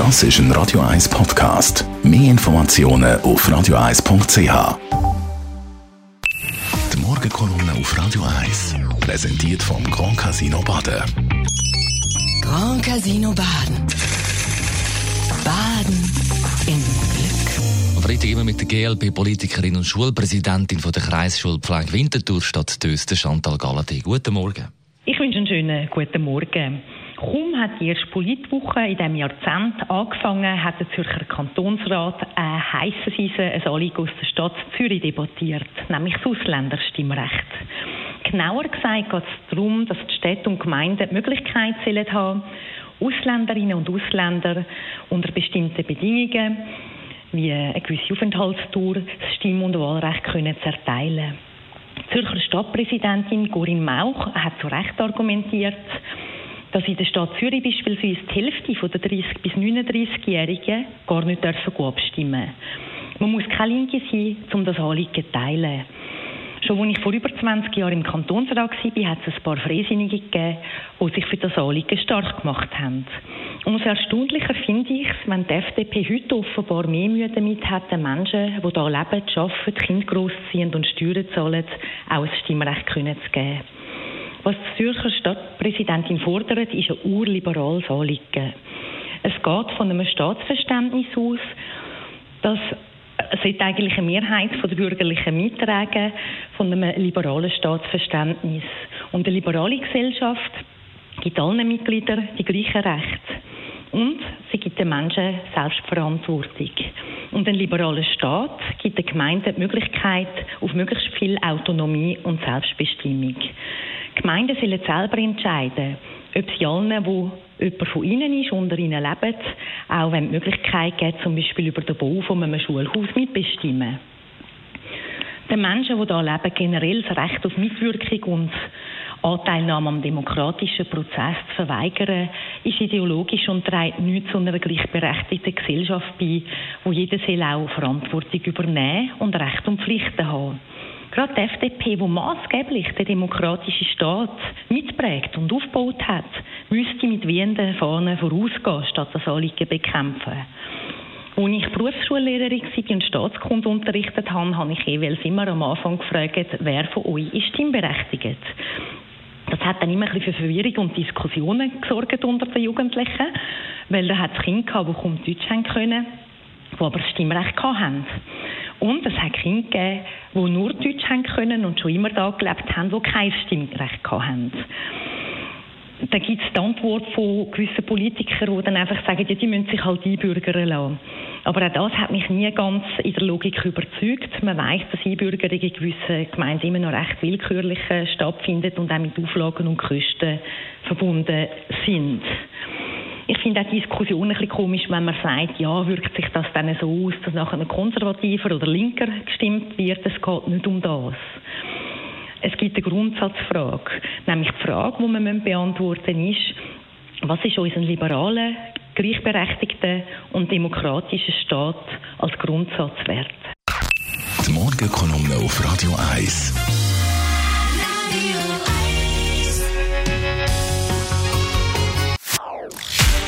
Das ist ein Radio 1 Podcast. Mehr Informationen auf radio1.ch. Die Morgenkolumne auf Radio 1 präsentiert vom Grand Casino Baden. Grand Casino Baden. Baden im Glück. Am Freitag immer mit der GLP-Politikerin und Schulpräsidentin von der Kreisschulpflege Winterthur statt Dösten, Chantal Galladay. Guten Morgen. Ich wünsche einen schönen guten Morgen. Kaum hat die erste Politwoche in diesem Jahrzehnt angefangen, hat der Zürcher Kantonsrat ein heißes Eisen, ein Anliegen aus der Stadt Zürich debattiert, nämlich das Ausländerstimmrecht. Genauer gesagt geht es darum, dass die Städte und Gemeinden die Möglichkeit haben, Ausländerinnen und Ausländer unter bestimmten Bedingungen, wie eine gewisse Aufenthaltsdauer, das Stimm- und Wahlrecht können zu erteilen. Die Zürcher Stadtpräsidentin Corinne Mauch hat zu Recht argumentiert, dass in der Stadt Zürich beispielsweise die Hälfte der 30- bis 39-Jährigen gar nicht dürfen abstimmen Man muss keine Linke sein, um das Anliegen zu teilen. Schon als ich vor über 20 Jahren im Kantonsrat war, hat es ein paar Freisinnige gegeben, die sich für das Anliegen stark gemacht haben. Umso erstaunlicher finde ich es, wenn die FDP heute offenbar mehr Mühe damit hat, den Menschen, die hier leben, arbeiten, Kinder großziehen und Steuern zahlen, auch ein Stimmrecht zu geben. Was die Zürcher Stadtpräsidentin fordert, ist ein urliberales Anliegen. Es geht von einem Staatsverständnis aus, dass sollte eigentlich eine Mehrheit der Bürgerlichen mittragen von einem liberalen Staatsverständnis. Und eine liberale Gesellschaft gibt allen Mitgliedern die gleichen Rechte. Und sie gibt den Menschen Selbstverantwortung. Und ein liberaler Staat gibt den Gemeinden die Möglichkeit auf möglichst viel Autonomie und Selbstbestimmung. Gemeinden sollen selber entscheiden, ob sie allen, wo jemand von ihnen ist, unter ihnen lebt, auch wenn die Möglichkeit gibt, zum Beispiel über den Bau von einem Schulhaus mitbestimmen. Den Menschen, die hier leben, generell das Recht auf Mitwirkung und Anteilnahme am demokratischen Prozess zu verweigern, ist ideologisch und trägt nichts zu einer gleichberechtigten Gesellschaft bei, wo jeder soll auch Verantwortung übernehmen und Recht und Pflichten haben. Gerade die FDP, die maßgeblich den demokratischen Staat mitprägt und aufgebaut hat, müsste mit wehenden Fahnen vorausgehen, statt das Anliegen bekämpfen. Als ich Berufsschullehrerin war und Staatskunde unterrichtet habe, habe ich jeweils immer am Anfang gefragt, wer von euch ist stimmberechtigt. Das hat dann immer ein für Verwirrung und Diskussionen gesorgt unter den Jugendlichen, weil da hat es Kinder gehabt, die kaum Deutsch können, die aber das Stimmrecht hatten. Und es hat Kinder gegeben, die nur Deutsch haben können und schon immer da gelebt haben, die kein Stimmrecht hatten. Da gibt es die Antwort von gewissen Politikern, die dann einfach sagen, ja, die müssen sich halt einbürgern lassen. Aber auch das hat mich nie ganz in der Logik überzeugt. Man weiß, dass Einbürgerung in gewissen Gemeinden immer noch recht willkürlich äh, stattfindet und auch mit Auflagen und Kosten verbunden sind. Ich finde auch die Diskussion ein bisschen komisch, wenn man sagt, ja, wirkt sich das dann so aus, dass nachher ein konservativer oder linker gestimmt wird. Es geht nicht um das. Es gibt eine Grundsatzfrage, nämlich die Frage, die man beantworten muss, ist, was ist unser liberaler, gleichberechtigter und demokratischer Staat als Grundsatz wert? Die Morgenkolumne auf Radio 1.